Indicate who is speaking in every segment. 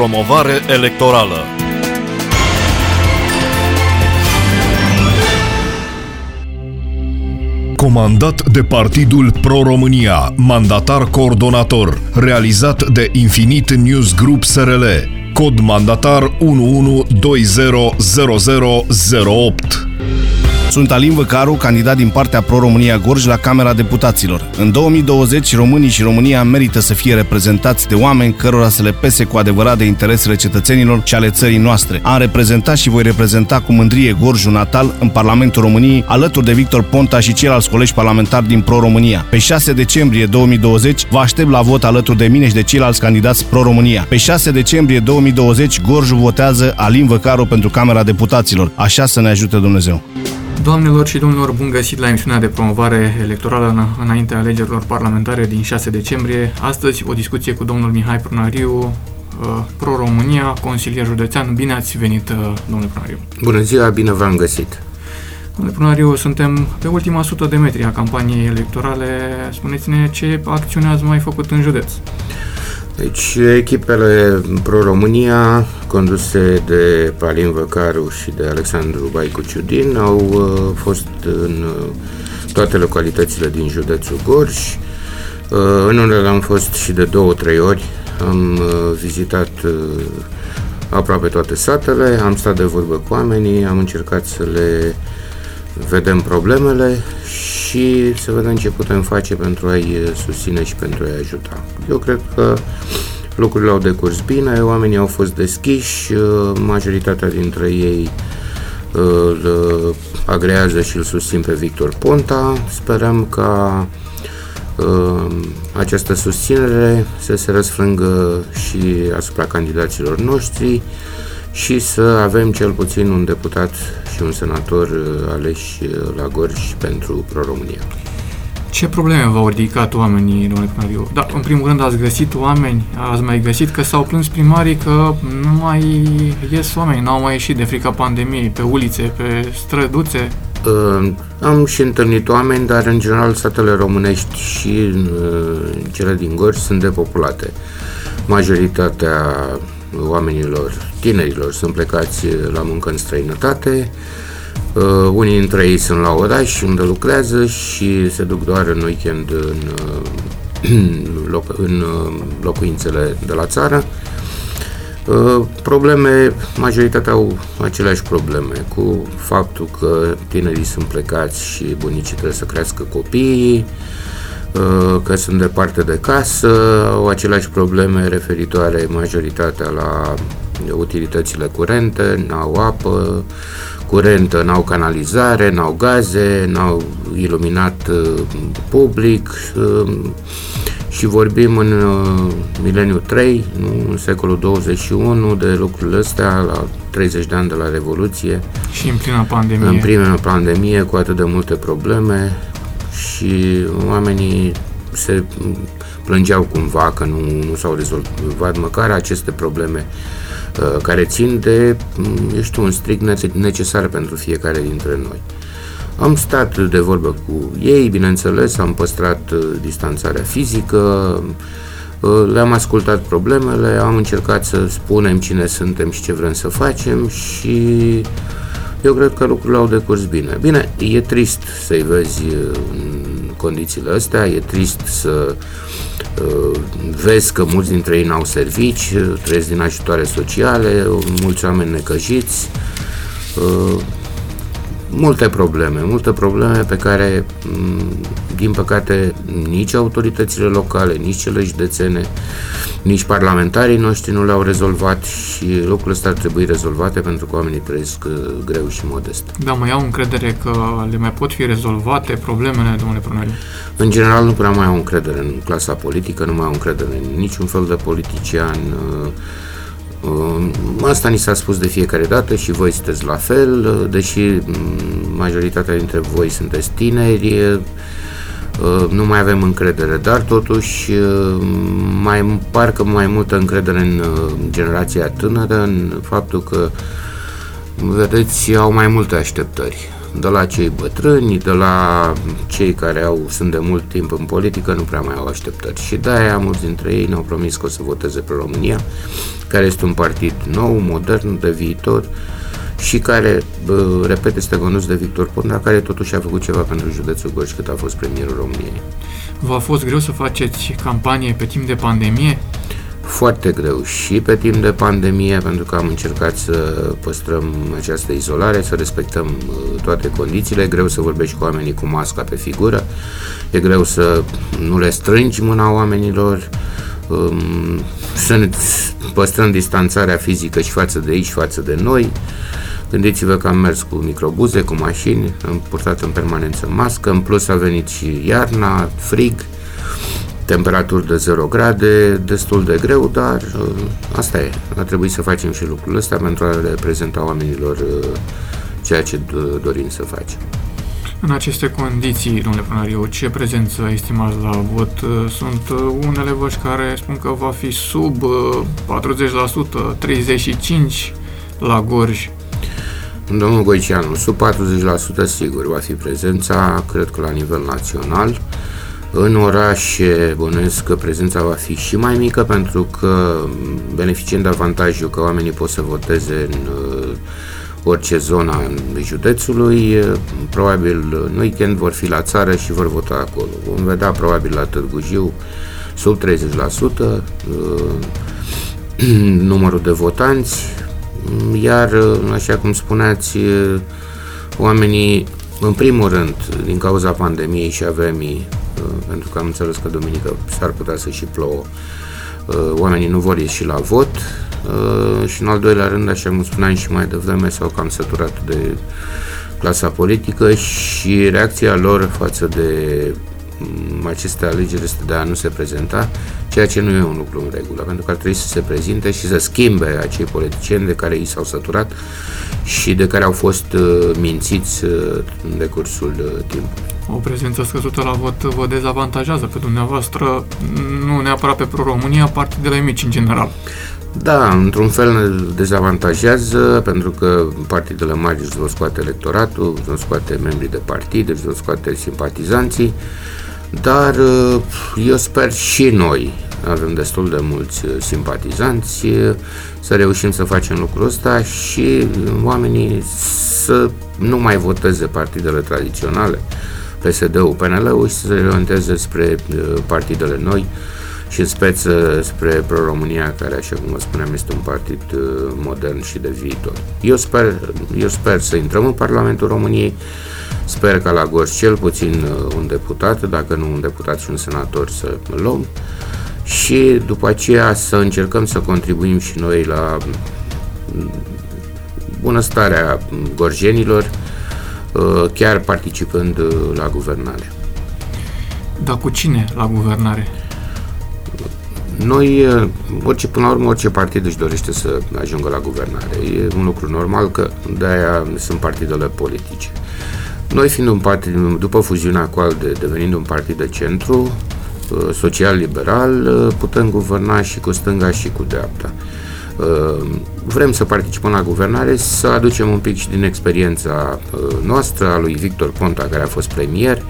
Speaker 1: promovare electorală.
Speaker 2: Comandat de Partidul Pro-România, mandatar coordonator, realizat de Infinite News Group SRL, cod mandatar 11200008.
Speaker 3: Sunt Alin Văcaru, candidat din partea Pro-România Gorj la Camera Deputaților. În 2020, românii și România merită să fie reprezentați de oameni cărora să le pese cu adevărat de interesele cetățenilor și ale țării noastre. Am reprezentat și voi reprezenta cu mândrie Gorjul natal în Parlamentul României, alături de Victor Ponta și ceilalți colegi parlamentari din Pro-România. Pe 6 decembrie 2020, vă aștept la vot alături de mine și de ceilalți candidați Pro-România. Pe 6 decembrie 2020, Gorjul votează Alin Văcaru pentru Camera Deputaților. Așa să ne ajute Dumnezeu.
Speaker 4: Doamnelor și domnilor, bun găsit la emisiunea de promovare electorală în, înaintea alegerilor parlamentare din 6 decembrie. Astăzi o discuție cu domnul Mihai Prunariu, uh, Pro-România, consilier județean. Bine ați venit, uh, domnule Prunariu.
Speaker 5: Bună ziua, bine v-am găsit.
Speaker 4: Domnule Prunariu, suntem pe ultima sută de metri a campaniei electorale. Spuneți-ne ce acțiune ați mai făcut în județ.
Speaker 5: Deci, echipele Pro-România, conduse de Palin Văcaru și de Alexandru Baicu Ciudin, au uh, fost în uh, toate localitățile din județul Gorj. Uh, în unele am fost și de două, trei ori. Am uh, vizitat uh, aproape toate satele, am stat de vorbă cu oamenii, am încercat să le vedem problemele și să vedem ce putem face pentru a-i susține și pentru a-i ajuta. Eu cred că lucrurile au decurs bine, oamenii au fost deschiși, majoritatea dintre ei îl agrează și îl susțin pe Victor Ponta. Sperăm ca această susținere să se răsfrângă și asupra candidaților noștri și să avem cel puțin un deputat și un senator uh, aleși uh, la Gorj pentru Pro-România.
Speaker 4: Ce probleme v-au ridicat oamenii, domnule primariu? Da, în primul rând ați găsit oameni, ați mai găsit că s-au plâns primarii că nu mai ies oameni, n-au mai ieșit de frica pandemiei pe ulițe, pe străduțe.
Speaker 5: Uh, am și întâlnit oameni, dar în general satele românești și uh, cele din Gorj sunt depopulate. Majoritatea oamenilor, tinerilor, sunt plecați la muncă în străinătate, uh, unii dintre ei sunt la oraș unde lucrează și se duc doar în weekend în, uh, loc, în uh, locuințele de la țară. Probleme, majoritatea au aceleași probleme cu faptul că tinerii sunt plecați și bunicii trebuie să crească copiii, Uh, că sunt departe de casă, au aceleași probleme referitoare majoritatea la utilitățile curente, n-au apă curentă, n-au canalizare, n-au gaze, n-au iluminat uh, public uh, și vorbim în mileniul 3, nu, în secolul 21, de lucrurile astea, la 30 de ani de la Revoluție.
Speaker 4: Și în plină pandemie.
Speaker 5: În plină pandemie, cu atât de multe probleme, și oamenii se plângeau cumva că nu, nu s-au rezolvat măcar aceste probleme uh, care țin de, eu știu, un strict necesar pentru fiecare dintre noi. Am stat de vorbă cu ei, bineînțeles, am păstrat uh, distanțarea fizică, uh, le-am ascultat problemele, am încercat să spunem cine suntem și ce vrem să facem și eu cred că lucrurile au decurs bine. Bine, e trist să-i vezi în condițiile astea, e trist să uh, vezi că mulți dintre ei n-au servici, trăiesc din ajutoare sociale, mulți oameni necăjiți, uh, multe probleme, multe probleme pe care, mm, din păcate, nici autoritățile locale, nici cele județene, nici parlamentarii noștri nu le-au rezolvat și lucrurile astea ar trebui rezolvate pentru că oamenii trăiesc uh, greu și modest.
Speaker 4: Da, mai au încredere că le mai pot fi rezolvate problemele, domnule Prunariu?
Speaker 5: În general nu prea mai au încredere în clasa politică, nu mai au încredere în niciun fel de politician, uh, Asta ni s-a spus de fiecare dată și voi sunteți la fel, deși mm, majoritatea dintre voi sunteți tineri, nu mai avem încredere, dar totuși mai parcă mai multă încredere în generația tânără, în faptul că vedeți, au mai multe așteptări. De la cei bătrâni, de la cei care au, sunt de mult timp în politică, nu prea mai au așteptări. Și de-aia mulți dintre ei ne-au promis că o să voteze pe România, care este un partid nou, modern, de viitor și care, repet, este condus de Victor Ponta, care totuși a făcut ceva pentru județul Gorj cât a fost premierul României.
Speaker 4: V-a fost greu să faceți campanie pe timp de pandemie?
Speaker 5: Foarte greu și pe timp de pandemie, pentru că am încercat să păstrăm această izolare, să respectăm uh, toate condițiile. E greu să vorbești cu oamenii cu masca pe figură, e greu să nu le strângi mâna oamenilor, um, să ne păstrăm distanțarea fizică și față de ei și față de noi. Gândiți-vă că am mers cu microbuze, cu mașini, am purtat în permanență mască, în plus a venit și iarna, frig, temperaturi de 0 grade, destul de greu, dar uh, asta e. A trebuit să facem și lucrul ăsta pentru a le prezenta oamenilor uh, ceea ce dorim să facem.
Speaker 4: În aceste condiții, domnule Pronariu, ce prezență estimați la vot? Uh, sunt unele voci care spun că va fi sub 40%, 35% la Gorj.
Speaker 5: Domnul Goiceanu, sub 40% sigur va fi prezența, cred că la nivel național. În orașe bănuiesc că prezența va fi și mai mică pentru că beneficiind de avantajul că oamenii pot să voteze în uh, orice zona în județului, uh, probabil în weekend vor fi la țară și vor vota acolo. Vom vedea probabil la Târgu Jiu sub 30% uh, numărul de votanți, iar, așa cum spuneați, oamenii, în primul rând, din cauza pandemiei și a vremii, pentru că am înțeles că duminică s-ar putea să și plouă. Uh, oamenii nu vor ieși la vot uh, și în al doilea rând, așa cum spuneam și mai devreme, s-au cam săturat de clasa politică și reacția lor față de mm, aceste alegeri este de a nu se prezenta, ceea ce nu e un lucru în regulă, pentru că ar trebui să se prezinte și să schimbe acei politicieni de care i s-au săturat și de care au fost uh, mințiți în decursul timpului
Speaker 4: o prezență scăzută la vot vă dezavantajează pe dumneavoastră, nu neapărat pe pro-România, partidele mici în general.
Speaker 5: Da, într-un fel ne dezavantajează pentru că partidele mari își vor scoate electoratul, își vor scoate membrii de partid, își vor scoate simpatizanții, dar eu sper și noi, avem destul de mulți simpatizanți, să reușim să facem lucrul ăsta și oamenii să nu mai voteze partidele tradiționale, PSD-ul, PNL-ul și să se orienteze spre uh, partidele noi și în speță spre Pro-România, care, așa cum vă spuneam, este un partid uh, modern și de viitor. Eu sper, eu sper să intrăm în Parlamentul României, sper ca la Gorj cel puțin uh, un deputat, dacă nu un deputat și un senator să luăm și după aceea să încercăm să contribuim și noi la mm, bunăstarea gorjenilor, Uh, chiar participând uh, la guvernare.
Speaker 4: Dar cu cine la guvernare?
Speaker 5: Noi, uh, orice, până la urmă, orice partid își dorește să ajungă la guvernare. E un lucru normal că de-aia sunt partidele politice. Noi fiind un partid, după fuziunea cu ALDE, devenind un partid de centru, social-liberal, putem guverna și cu stânga și cu dreapta. Uh, vrem să participăm la guvernare, să aducem un pic și din experiența uh, noastră, a lui Victor Ponta, care a fost premier,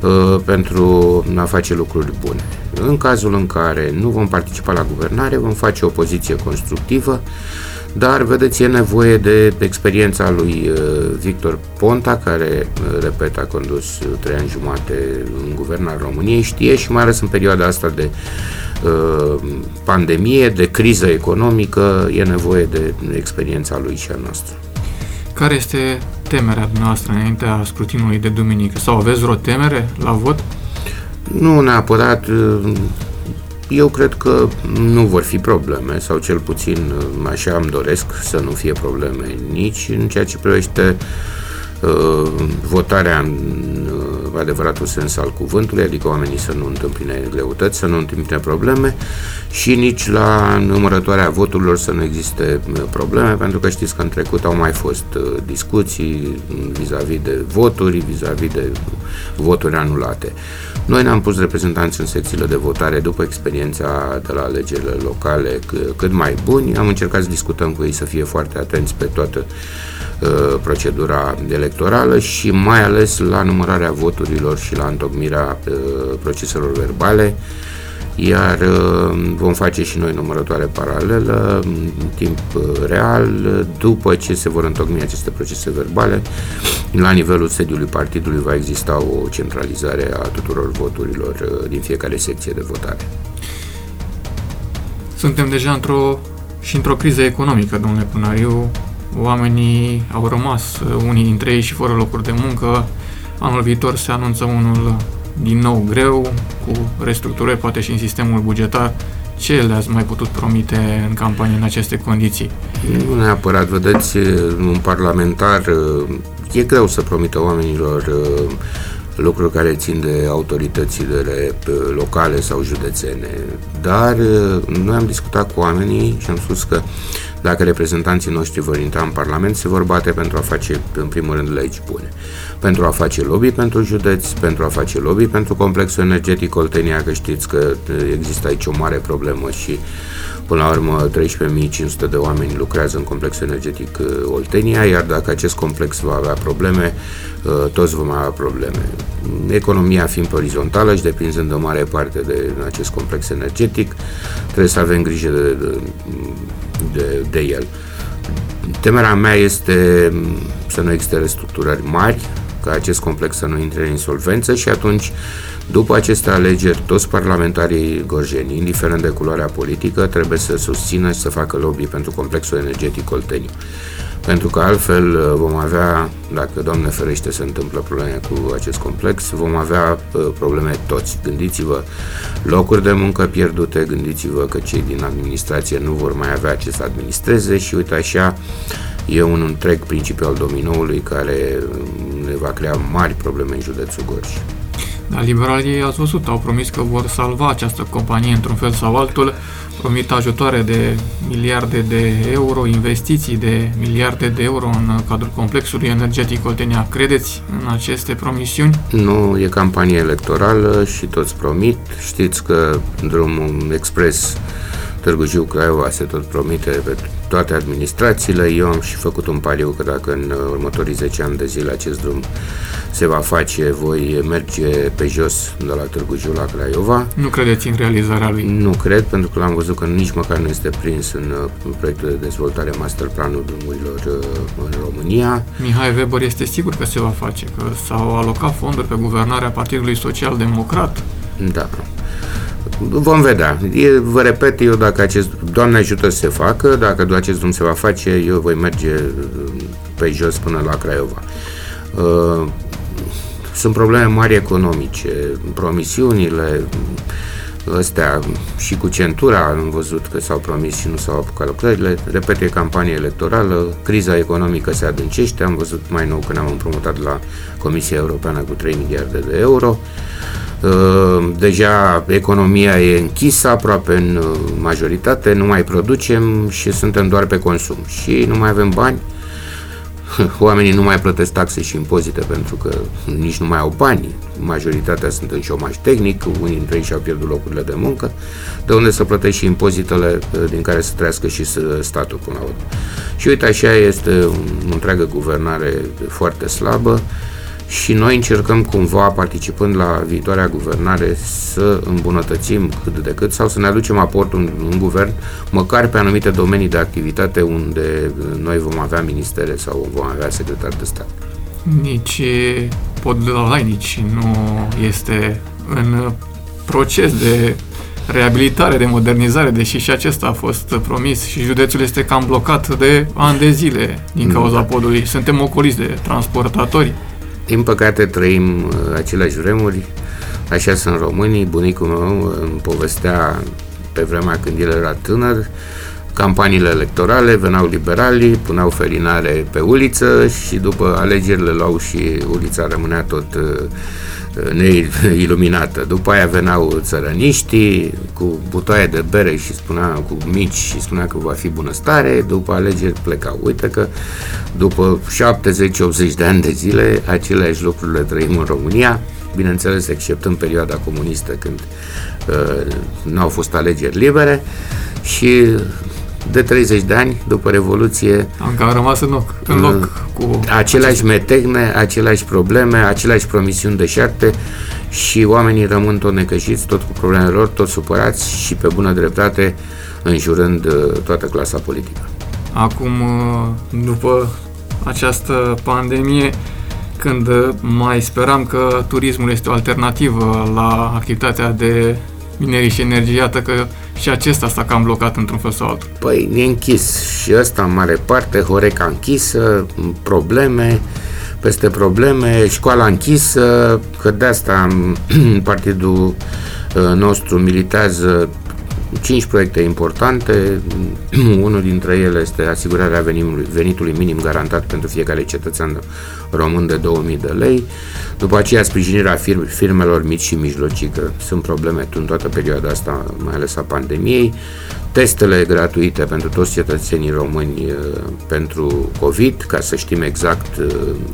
Speaker 5: uh, pentru a face lucruri bune. În cazul în care nu vom participa la guvernare, vom face o poziție constructivă, dar, vedeți, e nevoie de experiența lui Victor Ponta, care, repet, a condus trei ani jumate în guvernarea României, știe și mai ales în perioada asta de Uh, pandemie, de criză economică, e nevoie de experiența lui și a noastră.
Speaker 4: Care este temerea noastră înaintea scrutinului de duminică? Sau aveți vreo temere la vot?
Speaker 5: Nu neapărat. Uh, eu cred că nu vor fi probleme, sau cel puțin uh, așa îmi doresc să nu fie probleme nici în ceea ce privește uh, votarea în adevăratul sens al cuvântului, adică oamenii să nu întâmpine greutăți, să nu întâmpine probleme și nici la numărătoarea voturilor să nu existe uh, probleme, pentru că știți că în trecut au mai fost uh, discuții vis-a-vis de voturi, vis-a-vis de voturi anulate. Noi ne-am pus reprezentanți în secțiile de votare după experiența de la alegerile locale cât mai buni. Am încercat să discutăm cu ei să fie foarte atenți pe toată uh, procedura electorală și mai ales la numărarea voturilor și la întocmirea uh, proceselor verbale iar uh, vom face și noi numărătoare paralelă în timp uh, real după ce se vor întocmi aceste procese verbale la nivelul sediului partidului va exista o centralizare a tuturor voturilor uh, din fiecare secție de votare.
Speaker 4: Suntem deja într-o și într-o criză economică, domnule Punariu. Oamenii au rămas, unii dintre ei și fără locuri de muncă. Anul viitor se anunță unul din nou greu, cu restructurări poate și în sistemul bugetar. Ce le-ați mai putut promite în campanie în aceste condiții?
Speaker 5: Nu neapărat, vedeți, un parlamentar e greu să promită oamenilor lucruri care țin de autoritățile locale sau județene. Dar noi am discutat cu oamenii și am spus că dacă reprezentanții noștri vor intra în Parlament, se vor bate pentru a face, în primul rând, legi bune. Pentru a face lobby pentru județ, pentru a face lobby pentru complexul energetic Oltenia, că știți că există aici o mare problemă și Până la urmă, 13.500 de oameni lucrează în complexul energetic uh, Oltenia, iar dacă acest complex va avea probleme, uh, toți vom avea probleme. Economia fiind orizontală și depinzând o mare parte de acest complex energetic, trebuie să avem grijă de, de, de, de el. Temerea mea este mm, să nu existe restructurări mari, ca acest complex să nu intre în insolvență și atunci, după aceste alegeri, toți parlamentarii gorjeni, indiferent de culoarea politică, trebuie să susțină și să facă lobby pentru complexul energetic Olteniu. Pentru că altfel uh, vom avea, dacă Doamne ferește se întâmplă probleme cu acest complex, vom avea uh, probleme toți. Gândiți-vă locuri de muncă pierdute, gândiți-vă că cei din administrație nu vor mai avea ce să administreze și uite așa e un întreg principiu al dominoului care ne va crea mari probleme în județul Gorj.
Speaker 4: Dar liberalii, ați văzut, au promis că vor salva această companie într-un fel sau altul, promit ajutoare de miliarde de euro, investiții de miliarde de euro în cadrul complexului energetic Oltenia. Credeți în aceste promisiuni?
Speaker 5: Nu, e campanie electorală și toți promit. Știți că drumul expres Târgu Jiu Craiova se tot promite pe toate administrațiile. Eu am și făcut un pariu că dacă în următorii 10 ani de zile acest drum se va face, voi merge pe jos de la Târgu Jiu la Craiova.
Speaker 4: Nu credeți în realizarea lui?
Speaker 5: Nu cred, pentru că l-am văzut că nici măcar nu este prins în proiectul de dezvoltare master planul drumurilor uh, în România.
Speaker 4: Mihai Weber este sigur că se va face, că s-au alocat fonduri pe guvernarea Partidului Social Democrat.
Speaker 5: Da. Vom vedea. E, vă repet, eu dacă acest, Doamne ajută să se facă, dacă acest drum se va face, eu voi merge uh, pe jos până la Craiova. Uh, sunt probleme mari economice, promisiunile, astea și cu centura am văzut că s-au promis și nu s-au apucat lucrările. Repet, e campanie electorală, criza economică se adâncește, am văzut mai nou când am împrumutat la Comisia Europeană cu 3 miliarde de euro. Uh, deja economia e închisă aproape în uh, majoritate, nu mai producem și suntem doar pe consum și nu mai avem bani. Oamenii nu mai plătesc taxe și impozite pentru că nici nu mai au bani. Majoritatea sunt în șomaj tehnic, unii dintre ei și-au pierdut locurile de muncă, de unde să plătești și impozitele uh, din care să trăiască și statul până la urmă. Și uite, așa este o întreagă guvernare foarte slabă și noi încercăm cumva, participând la viitoarea guvernare, să îmbunătățim cât de cât sau să ne aducem aportul în, în guvern, măcar pe anumite domenii de activitate unde noi vom avea ministere sau vom avea secretar de stat.
Speaker 4: Nici nici nu este în proces de reabilitare, de modernizare, deși și acesta a fost promis și județul este cam blocat de ani de zile din cauza podului. Suntem ocoliți de transportatori.
Speaker 5: Din păcate trăim uh, aceleași vremuri, așa sunt românii, bunicul meu îmi povestea pe vremea când el era tânăr, campaniile electorale, veneau liberalii, puneau ferinare pe uliță și după alegerile luau și ulița rămânea tot uh, neiluminată. După aia veneau țărăniștii cu butoaie de bere și spunea cu mici și spunea că va fi bunăstare, după alegeri plecau. Uite că după 70-80 de ani de zile, aceleași lucruri le trăim în România, bineînțeles exceptând perioada comunistă când uh, nu au fost alegeri libere și de 30 de ani, după Revoluție...
Speaker 4: Am rămas în loc, în loc cu...
Speaker 5: Aceleași metegne, aceleași probleme, aceleași promisiuni de șarte și oamenii rămân tot necășiți, tot cu problemele lor, tot supărați și pe bună dreptate înjurând uh, toată clasa politică.
Speaker 4: Acum, uh, după această pandemie, când uh, mai speram că turismul este o alternativă la activitatea de minerii și energie, iată că și acesta s-a cam blocat într-un fel sau altul.
Speaker 5: Păi e închis și ăsta în mare parte, Horeca închisă, probleme, peste probleme, școala închisă, că de asta partidul uh, nostru militează cinci proiecte importante. Unul dintre ele este asigurarea venitului minim garantat pentru fiecare cetățean român de 2000 de lei. După aceea, sprijinirea firmelor mici și mijlocii, că sunt probleme în toată perioada asta, mai ales a pandemiei. Testele gratuite pentru toți cetățenii români uh, pentru COVID, ca să știm exact uh,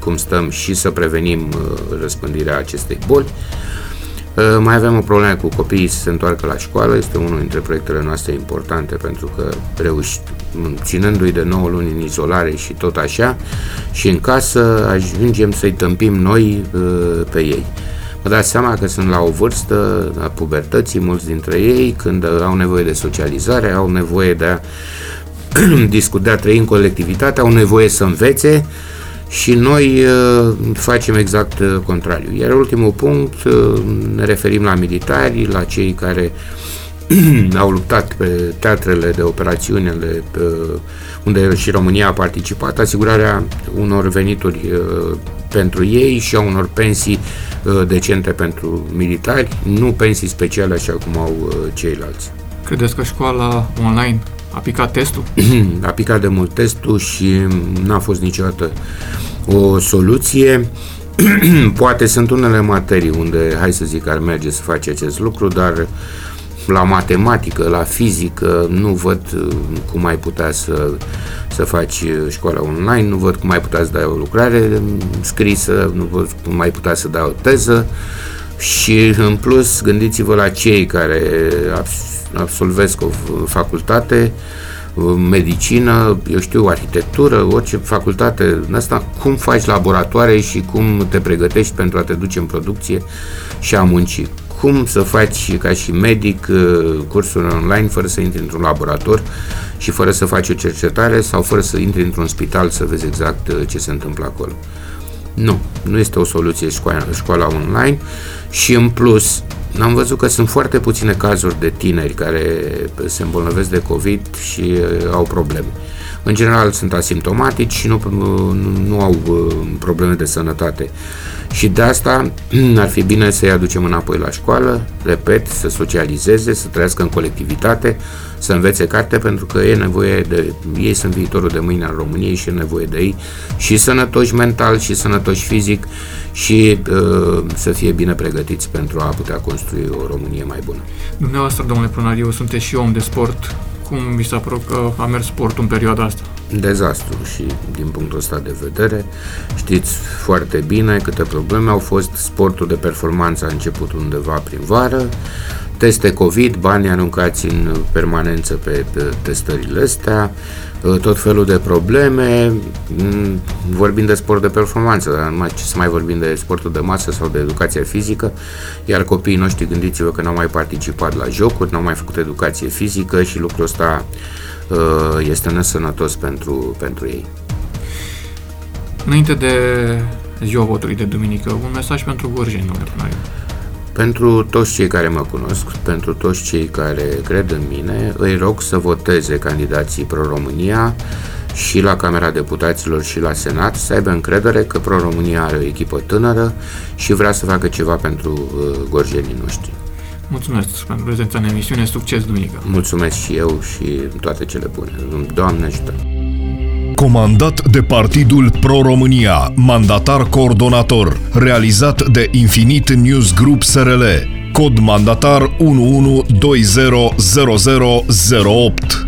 Speaker 5: cum stăm și să prevenim uh, răspândirea acestei boli. Ă, mai avem o problemă cu copiii să se întoarcă la școală, este unul dintre proiectele noastre importante pentru că reuși, ținându-i de 9 luni în izolare și tot așa, și în casă ajungem să-i tâmpim noi ă, pe ei. Vă dați seama că sunt la o vârstă a pubertății, mulți dintre ei, când au nevoie de socializare, au nevoie de a discuta, de a trăi în colectivitate, au nevoie să învețe, și noi uh, facem exact uh, contrariu. Iar ultimul punct, uh, ne referim la militari, la cei care au luptat pe teatrele de operațiunile unde și România a participat, asigurarea unor venituri pentru ei și a unor pensii decente pentru militari, nu pensii speciale așa cum au ceilalți.
Speaker 4: Credeți că școala online a picat testul?
Speaker 5: a picat de mult testul și n-a fost niciodată o soluție. Poate sunt unele materii unde, hai să zic, ar merge să faci acest lucru, dar la matematică, la fizică, nu văd uh, cum ai putea să, să faci uh, școala online, nu văd cum ai putea să dai o lucrare scrisă, nu văd cum ai putea să dai o teză și în plus gândiți-vă la cei care absolvesc o facultate, medicină, eu știu, arhitectură, orice facultate în asta, cum faci laboratoare și cum te pregătești pentru a te duce în producție și a munci. Cum să faci ca și medic uh, cursuri online fără să intri într-un laborator și fără să faci o cercetare sau fără să intri într-un spital să vezi exact uh, ce se întâmplă acolo. Nu, nu este o soluție școala, școala online și în plus am văzut că sunt foarte puține cazuri de tineri care se îmbolnăvesc de COVID și uh, au probleme. În general sunt asimptomatici și nu, nu, nu au uh, probleme de sănătate. Și de asta ar fi bine să-i aducem înapoi la școală, repet, să socializeze, să trăiască în colectivitate, să învețe carte, pentru că e nevoie de... Ei sunt viitorul de mâine al României și e nevoie de ei și sănătoși mental și sănătoși fizic și uh, să fie bine pregătiți pentru a putea construi o Românie mai bună.
Speaker 4: Dumneavoastră, domnule Pronariu, sunteți și om de sport. Cum vi s-a părut că a mers sportul în perioada asta?
Speaker 5: Dezastru și din punctul ăsta de vedere știți foarte bine câte probleme au fost. Sportul de performanță a început undeva prin vară, teste COVID, bani aruncați în permanență pe, pe testările astea, tot felul de probleme, mm, vorbim de sport de performanță, dar numai ce să mai vorbim de sportul de masă sau de educație fizică, iar copiii noștri, gândiți-vă că n-au mai participat la jocuri, n-au mai făcut educație fizică și lucrul ăsta uh, este nesănătos pentru, pentru ei.
Speaker 4: Înainte de ziua votului de duminică, un mesaj pentru Gorjeni, domnule Pânariu.
Speaker 5: Pentru toți cei care mă cunosc, pentru toți cei care cred în mine, îi rog să voteze candidații Pro-România și la Camera Deputaților și la Senat, să aibă încredere că Pro-România are o echipă tânără și vrea să facă ceva pentru uh, gorjenii noștri.
Speaker 4: Mulțumesc pentru prezența în emisiune, succes duminică!
Speaker 5: Mulțumesc și eu și toate cele bune. Doamne ajută!
Speaker 2: Comandat de Partidul Pro-România, mandatar coordonator, realizat de Infinit News Group SRL, cod mandatar 11200008.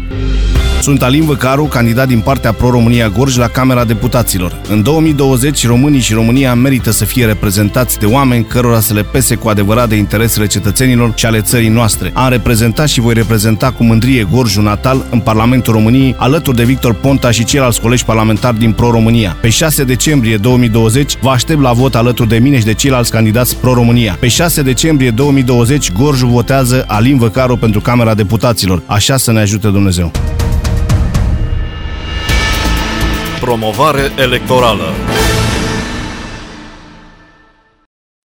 Speaker 3: Sunt Alin Văcaru, candidat din partea Pro-România Gorj la Camera Deputaților. În 2020, românii și România merită să fie reprezentați de oameni cărora să le pese cu adevărat de interesele cetățenilor și ale țării noastre. Am reprezentat și voi reprezenta cu mândrie Gorjul natal în Parlamentul României, alături de Victor Ponta și ceilalți colegi parlamentari din Pro-România. Pe 6 decembrie 2020, vă aștept la vot alături de mine și de ceilalți candidați Pro-România. Pe 6 decembrie 2020, Gorjul votează Alin Văcaru pentru Camera Deputaților. Așa să ne ajute Dumnezeu.
Speaker 1: Promovare electorală